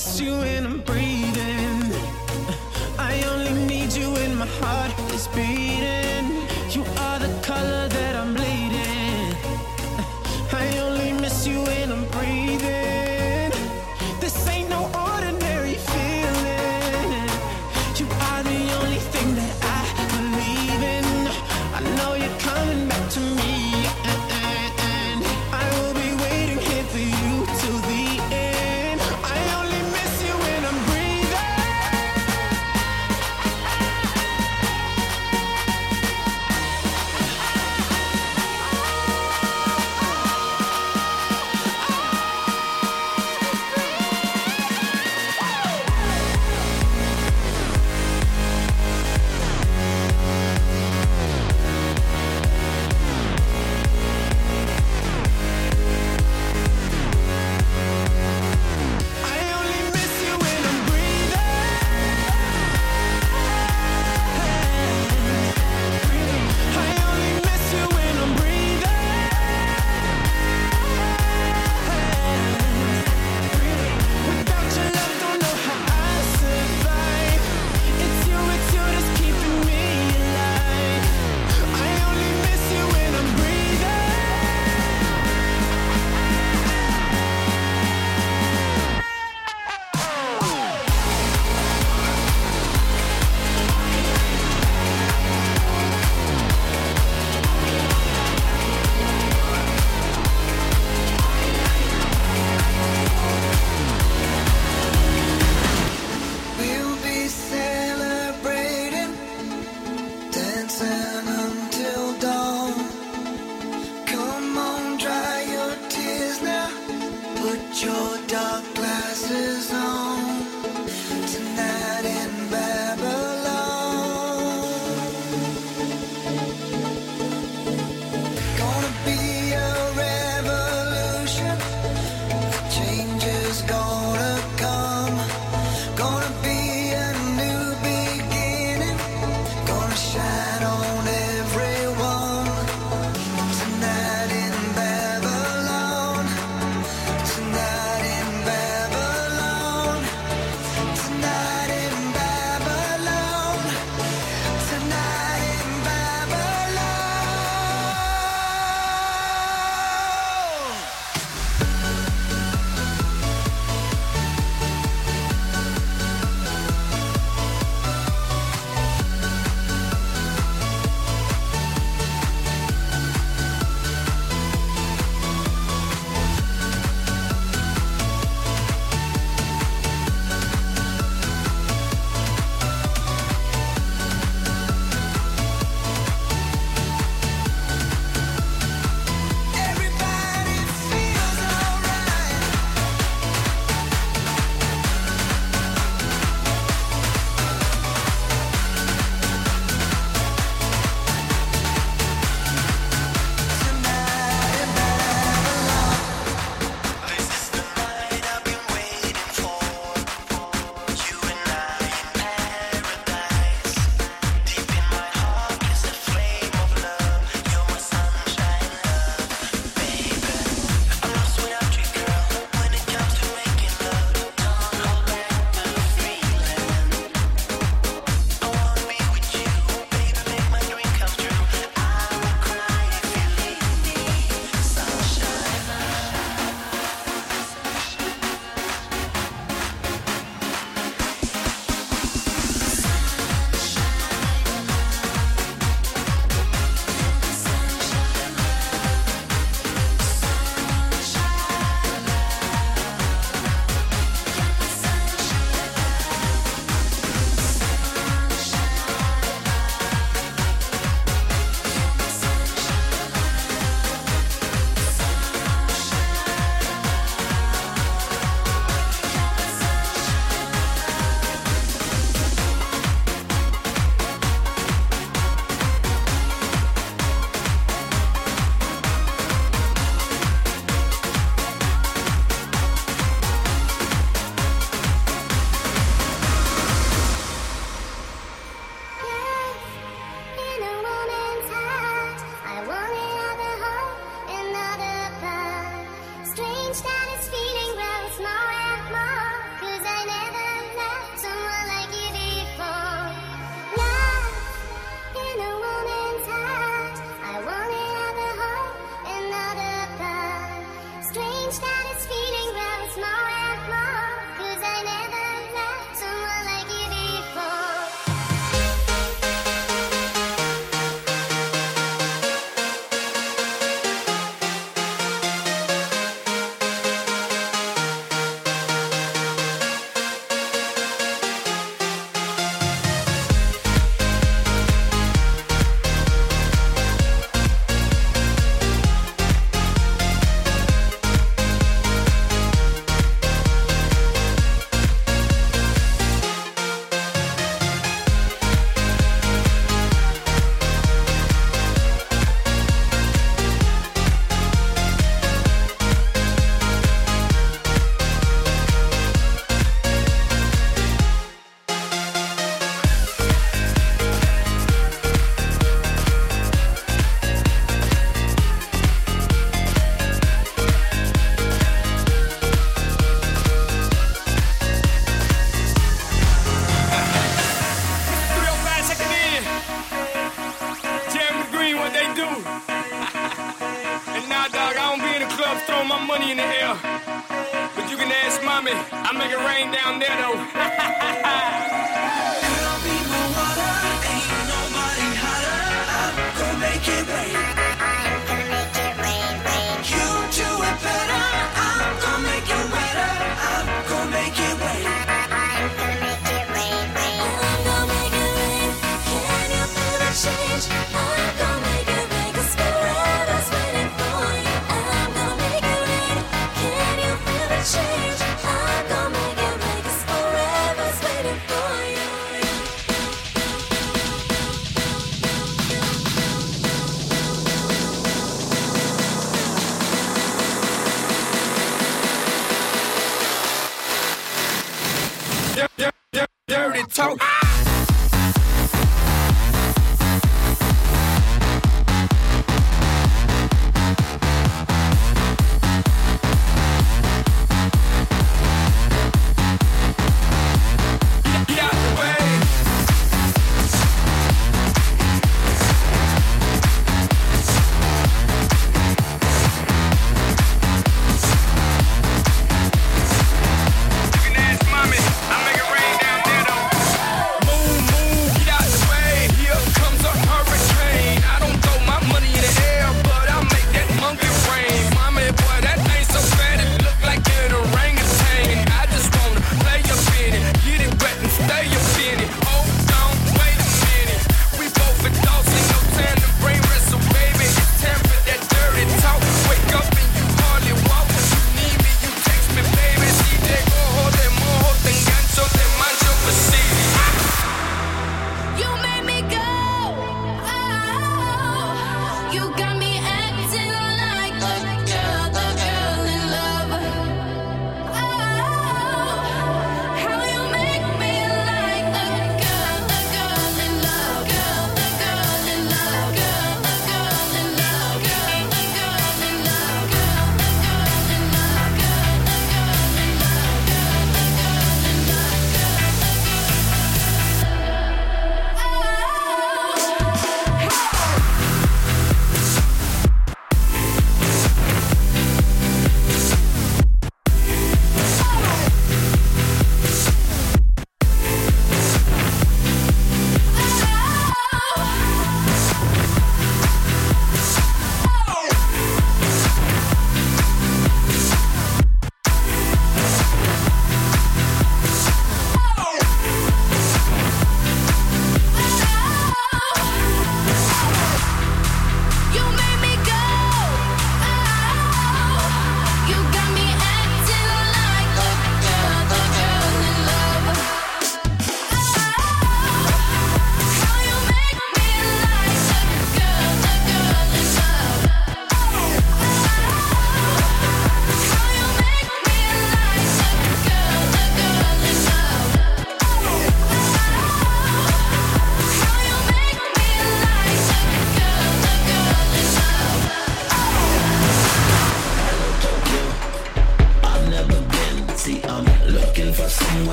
to the end. I'm breathing. I only miss you when I'm money in the air. But you can ask mommy, I make it rain down there though. My water, ain't nobody hotter. I'm make it rain.